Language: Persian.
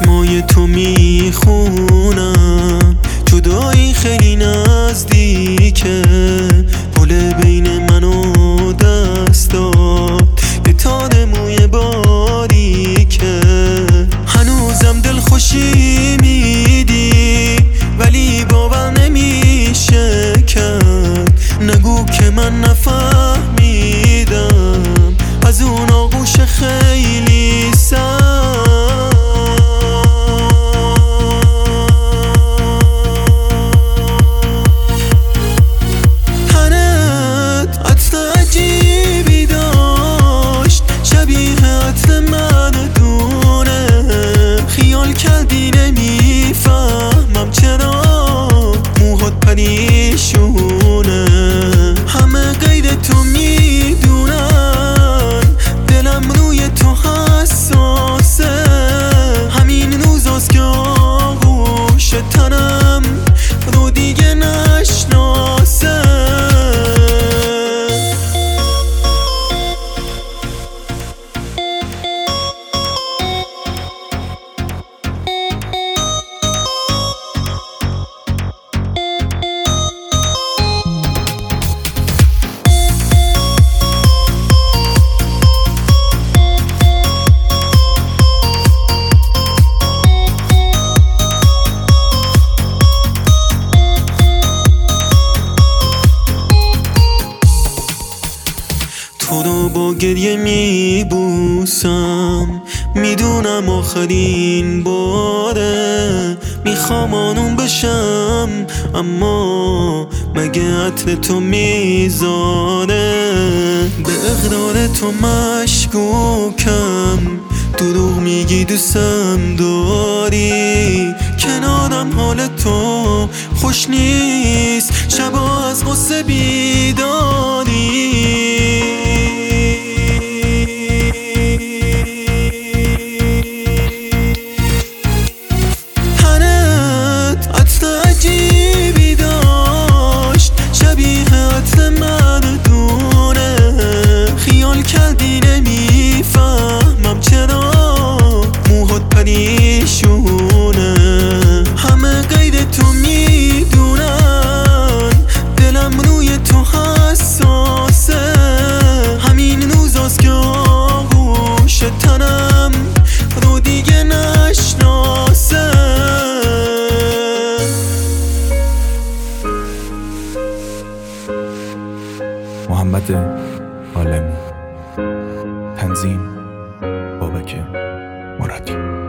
چشمای تو می‌خونم. جدایی خیلی نزدیکه. پل بین من و دستات یه تار موی باریکه. هنوزم دل خوشی میدی ولی باور نمیشه کرد. نگو که من نفهمیدم. با گریه میبوسم. می‌دونم آخرین باره. می‌خوام آنون بشم اما مگه عطر تو می‌ذاره؟ به اقرار تو مشکوکم. دروغ میگی دوستم داری. کنارم حال تو خوش نیست. شبا از غصه بیداری روزاست که آغوش تنم رو دیگه نشناسه. محمد عالمی تنظیم بابک مرادی.